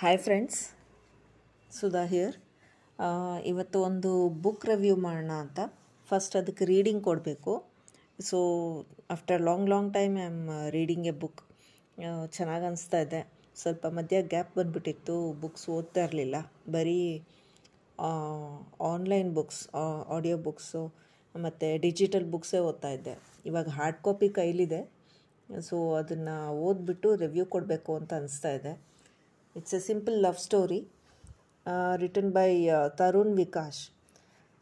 Hi friends Sudha here ಇವತ್ತು ಒಂದು book review ಮಾಡೋಣ ಅಂತ. ಫಸ್ಟ್ ಅದಕ್ಕೆ ರೀಡಿಂಗ್ ಕೊಡಬೇಕು. So after long long time I am reading a book ಚೆನ್ನಾಗಿ ಅನಿಸ್ತಾ ಇದೆ. ಸ್ವಲ್ಪ ಮಧ್ಯ ಗ್ಯಾಪ್ ಬಂದುಬಿಟ್ಟಿತ್ತು. ಬುಕ್ಸ್ ಓದ್ತಾ ಇರಲಿಲ್ಲ. ಬರೀ ಆನ್ಲೈನ್ ಬುಕ್ಸ್ ಆಡಿಯೋ ಬುಕ್ಸು ಮತ್ತು ಡಿಜಿಟಲ್ ಬುಕ್ಸೇ ಓದ್ತಾ ಇದ್ದೆ. ಇವಾಗ ಹಾರ್ಡ್ ಕಾಪಿ ಕೈಲಿದೆ. ಸೊ ಅದನ್ನು ಓದ್ಬಿಟ್ಟು ರಿವ್ಯೂ ಕೊಡಬೇಕು ಅಂತ ಅನಿಸ್ತಾ ಇದೆ. It's A simple love story written by Tarun Vikash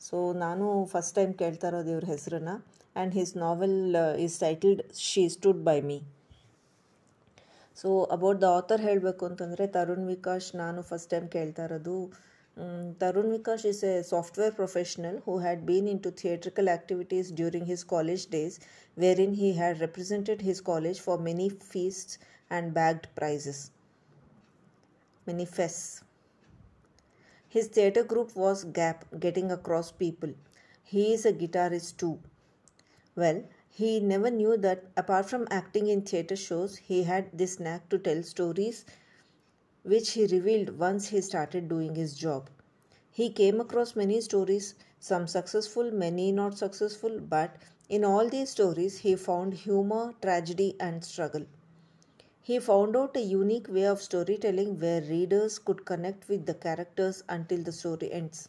so ನಾನು ಫಸ್ಟ್ ಟೈಮ್ ಕೇಳ್ತಾ ಇರೋದು ಇವ್ರ ಹೆಸರನ್ನ and his novel is titled she stood by me so about the author ಹೇಳಬೇಕು ಅಂತಂದರೆ ತರುಣ್ ವಿಕಾಶ್ ನಾನು ಫಸ್ಟ್ ಟೈಮ್ ಕೇಳ್ತಾ ಇರೋದು Tarun Vikash is a software professional who had been in to theatrical activities during his college days where in he had represented his college for many ಫೀಸ್ಟ್ಸ್ and bagged prizes many fests. His theatre group was Gap, Getting Across People. He is a guitarist too. Well, he never knew that apart from acting in theatre shows, he had this knack to tell stories which he revealed once he started doing his job. He came across many stories, some successful, many not successful, but in all these stories, he found humor, tragedy, and struggle. He found out a unique way of storytelling where readers could connect with the characters until the story ends.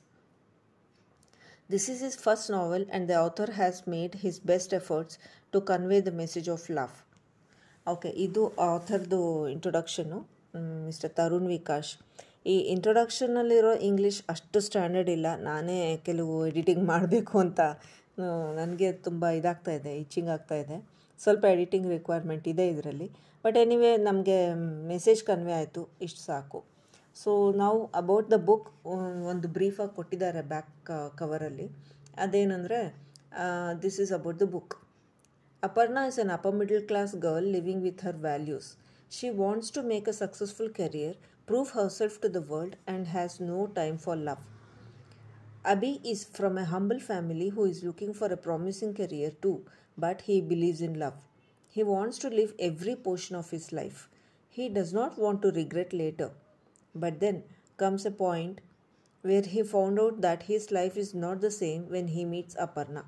This is his first novel, and the author has made his best efforts to convey the message of love. Okay ಇದು ಆಥರ್ದು introduction mister Tarun Vikash ಈ ಇಂಟ್ರೊಡಕ್ಷನಲ್ಲಿರೋ English ಅಷ್ಟು standard ಇಲ್ಲ ನಾನೇ ಕೆಲವು editing ಮಾಡಬೇಕು ಅಂತ ನನಗೆ ತುಂಬ ಇದಾಗ್ತಾ ಇದೆ ಇಚ್ಚಿಂಗ್ ಆಗ್ತಾ ಇದೆ ಸ್ವಲ್ಪ ಎಡಿಟಿಂಗ್ ರಿಕ್ವೈರ್ಮೆಂಟ್ ಇದೆ ಇದರಲ್ಲಿ. ಬಟ್ ಎನಿವೇ ನಮಗೆ ಮೆಸೇಜ್ ಕನ್ವೆ ಆಯಿತು. ಇಷ್ಟು ಸಾಕು. ಸೊ ನಾವು ಅಬೌಟ್ ದ ಬುಕ್ ಒಂದು ಬ್ರೀಫಾಗಿ ಕೊಟ್ಟಿದ್ದಾರೆ ಬ್ಯಾಕ್ ಕವರಲ್ಲಿ ಅದೇನಂದರೆ this is about the book Aparna is an upper middle class girl living with her values she wants to make a successful career prove her to the world and has no time for love Abhi is from a humble family who is looking for a promising career too, but he believes in love. He wants to live every portion of his life. He does not want to regret later. But then comes a point where he found out that his life is not the same when he meets Aparna.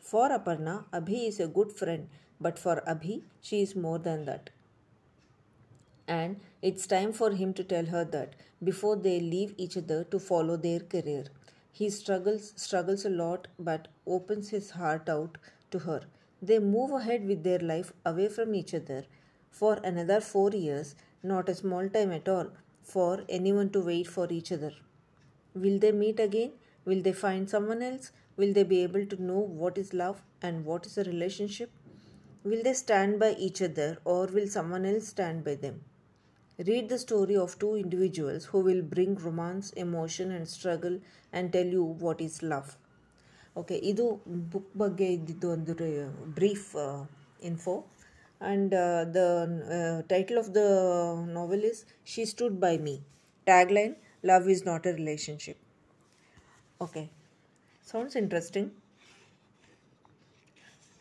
For Aparna, Abhi is a good friend, but for Abhi, she is more than that. And it's time for him to tell her that before they leave each other to follow their career. He struggles struggles a lot but opens his heart out to her. They move ahead with their life away from each other for another 4 years, not a small time at all for anyone to wait for each other. Will they meet again? Will they find someone else? Will they be able to know what is love and what is a relationship? Will they stand by each other or will someone else stand by them? Read the story of two individuals who will bring romance, emotion, and struggle and tell you what is love. Okay ಇದು book ಬಗ್ಗೆ ಇದ್ದಿದ್ದು ಒಂದು brief info and the title of the novel is she stood by me tagline love is not a relationship okay sounds interesting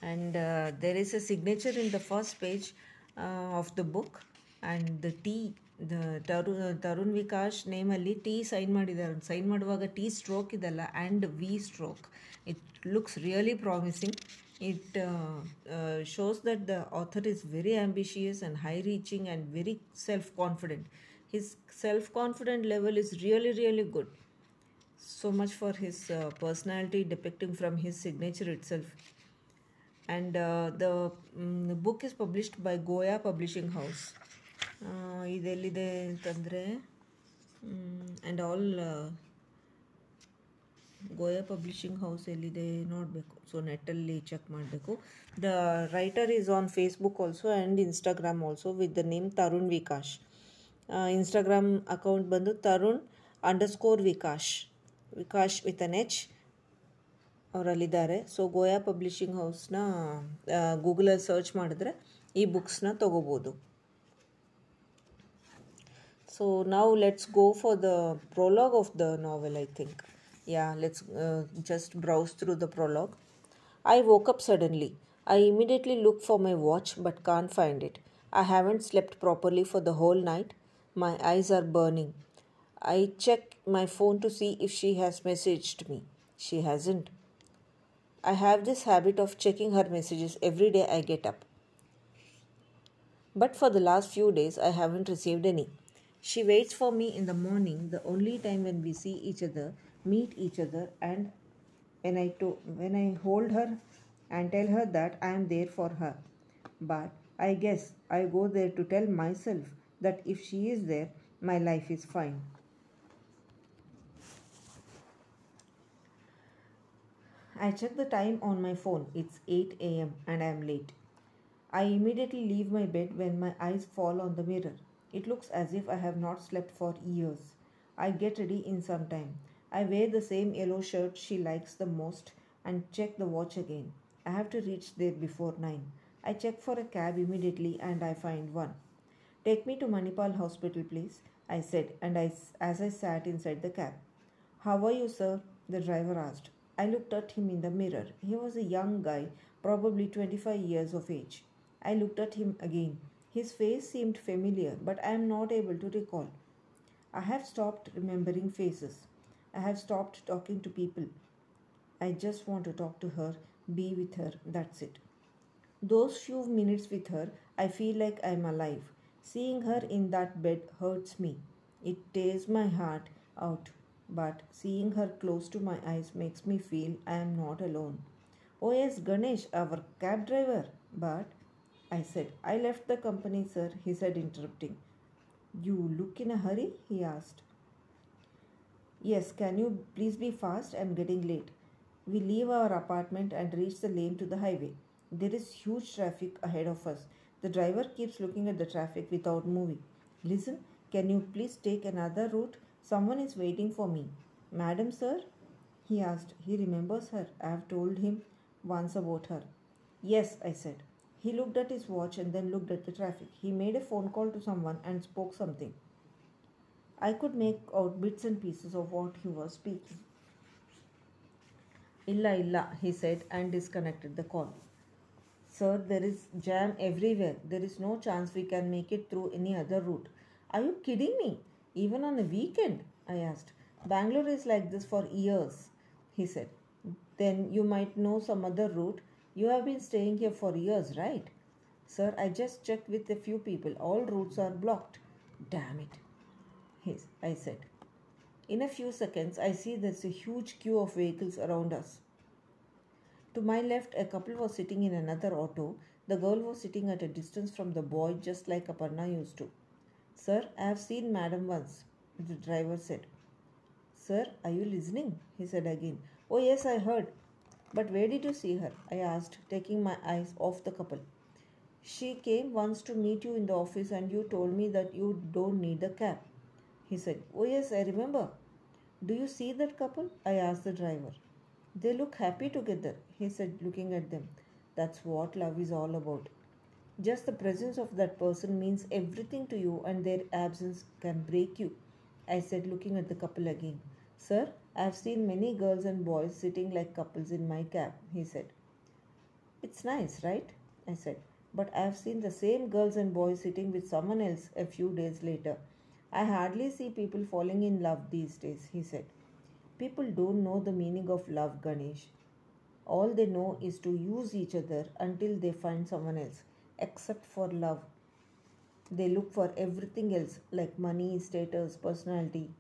and uh, there is a signature in the first page uh, of the book and the T the Tarun Tarun Vikash ನೇಮಲ್ಲಿ T sign ಮಾಡಿದ್ದಾರೆ sign ಮಾಡುವಾಗ T stroke ಇದಲ್ಲ and V stroke it looks really promising it shows that the author is very ambitious and high reaching and very self confident his self confident level is really really good so much for his uh, personality depicting from his signature itself and uh, the, um, the book is published by goya publishing house ಇದೆಲ್ಲಿದೆ ಅಂತಂದರೆ and all Goya publishing house ಎಲ್ಲಿದೆ ನೋಡಬೇಕು. So ನೆಟ್ಟಲ್ಲಿ check ಮಾಡಬೇಕು. The writer is on Facebook also and Instagram also with the name Tarun Vikash Instagram account ಬಂದು Tarun underscore Vikash Vikash with an H ಅವರಲ್ಲಿದ್ದಾರೆ. So Goya publishing ಹೌಸ್ನ ಗೂಗಲಲ್ಲಿ search ಮಾಡಿದ್ರೆ ಈ ಬುಕ್ಸ್ನ ತೊಗೋಬೋದು. So now let's go for the prologue of the novel, I think. Yeah, let's uh, just browse through the prologue. I woke up suddenly. I immediately look for my watch but can't find it. I haven't slept properly for the whole night. My eyes are burning. I check my phone to see if she has messaged me. She hasn't. I have this habit of checking her messages every day I get up. But for the last few days, I haven't received any. She waits for me in the morning, the only time when we see each other, meet each other, and when I, to- when I hold her and tell her that I am there for her. But I guess I go there to tell myself that if she is there, my life is fine. I check the time on my phone. It's 8 am and I am late. I immediately leave my bed when my eyes fall on the mirror. It looks as if I have not slept for years. I get ready in some time. I wear the same yellow shirt she likes the most and check the watch again. I have to reach there before 9. I check for a cab immediately and I find one. Take me to Manipal Hospital, please, I said, and I, as I sat inside the cab. How are you, sir? The driver asked. I looked at him in the mirror. He was a young guy, probably 25 years of age. I looked at him again. His face seemed familiar, but I am not able to recall. I have stopped remembering faces. I have stopped talking to people. I just want to talk to her, be with her, that's it. Those few minutes with her, I feel like I'm alive. Seeing her in that bed hurts me. It tears my heart out, but seeing her close to my eyes makes me feel I am not alone. Oh, yes, Ganesh, our cab driver. But I said, I left the company, sir, he said, interrupting. You look in a hurry? he asked. Yes, can you please be fast? I'm getting late. We leave our apartment and reach the lane to the highway. There is huge traffic ahead of us. The driver keeps looking at the traffic without moving. Listen, can you please take another route? Someone is waiting for me. Madam, sir? He asked. He remembers her. I have told him once about her. Yes, I said. He looked at his watch and then looked at the traffic. He made a phone call to someone and spoke something. I could make out bits and pieces of what he was speaking. Illa illa, he said and disconnected the call. Sir, there is jam everywhere. There is no chance we can make it through any other route. Are you kidding me? Even on a weekend? I asked. Bangalore is like this for years, he said. Then you might know some other route. You have been staying here for years, right? Sir, I just checked with a few people. All routes are blocked. Damn it, His, I said. In a few seconds, I see there's a huge queue of vehicles around us. To my left, a couple was sitting in another auto. The girl was sitting at a distance from the boy, just like Aparna used to. Sir, I have seen Madam once, the driver said. Sir, are you listening? He said again. Oh, yes, I heard. But where did you see her? I asked, taking my eyes off the couple. She came once to meet you in the office and you told me that you don't need a cab. He said, Oh, yes, I remember. Do you see that couple? I asked the driver. They look happy together, he said, looking at them. That's what love is all about. Just the presence of that person means everything to you, and their absence can break you. I said, looking at the couple again. Sir, I have seen many girls and boys sitting like couples in my cab, he said. It's nice, right? I said. But I have seen the same girls and boys sitting with someone else a few days later. I hardly see people falling in love these days, he said. People don't know the meaning of love, Ganesh. All they know is to use each other until they find someone else, except for love. They look for everything else like money, status, personality.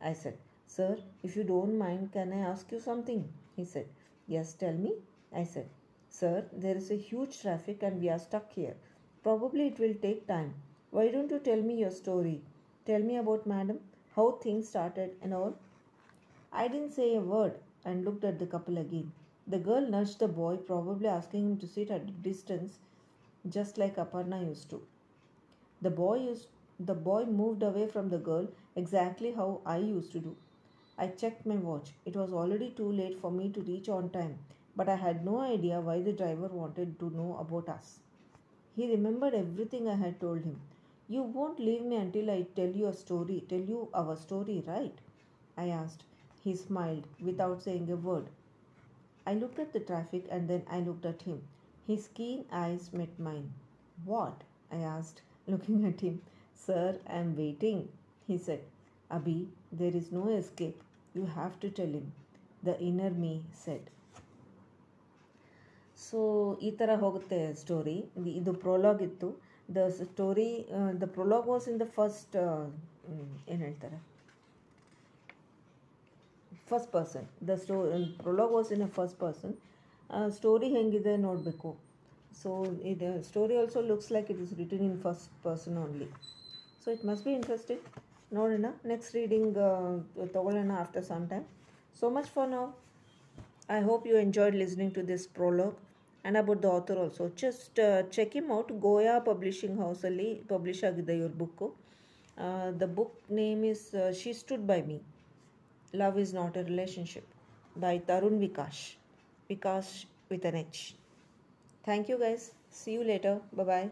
I said, Sir, if you don't mind, can I ask you something? He said, Yes, tell me. I said, Sir, there is a huge traffic and we are stuck here. Probably it will take time. Why don't you tell me your story? Tell me about madam, how things started and all. I didn't say a word and looked at the couple again. The girl nudged the boy, probably asking him to sit at a distance, just like Aparna used to. The boy used, the boy moved away from the girl exactly how I used to do. I checked my watch. It was already too late for me to reach on time, but I had no idea why the driver wanted to know about us. He remembered everything I had told him. You won't leave me until I tell you a story, tell you our story, right? I asked. He smiled without saying a word. I looked at the traffic and then I looked at him. His keen eyes met mine. What? I asked, looking at him. Sir, I am waiting, he said. Abhi, there is no escape. You have to tell him. The inner me said. So ಈ ಥರ ಹೋಗುತ್ತೆ story ಇದು prologue ಇತ್ತು. The story the prologue was in the first ಏನು ಹೇಳ್ತಾರೆ? First person the stove prologue was in a first person story ಹೆಂಗಿದೆ ನೋಡಬೇಕು. So ಇದು story also looks like it is written in first person only so it must be interesting ನೋಡೋಣ next reading ತೊಗೊಳ್ಳೋಣ after some time so much for ನಾವು I hope you enjoyed listening to this prologue and about the author also. Just uh, check him out. Goya Publishing House ಅಲ್ಲಿ publish ಆಗಿದೆ ಇವ್ರ book the book name is she stood by me love is not A relationship by Tarun Vikash Vikash with an H thank you guys see you later bye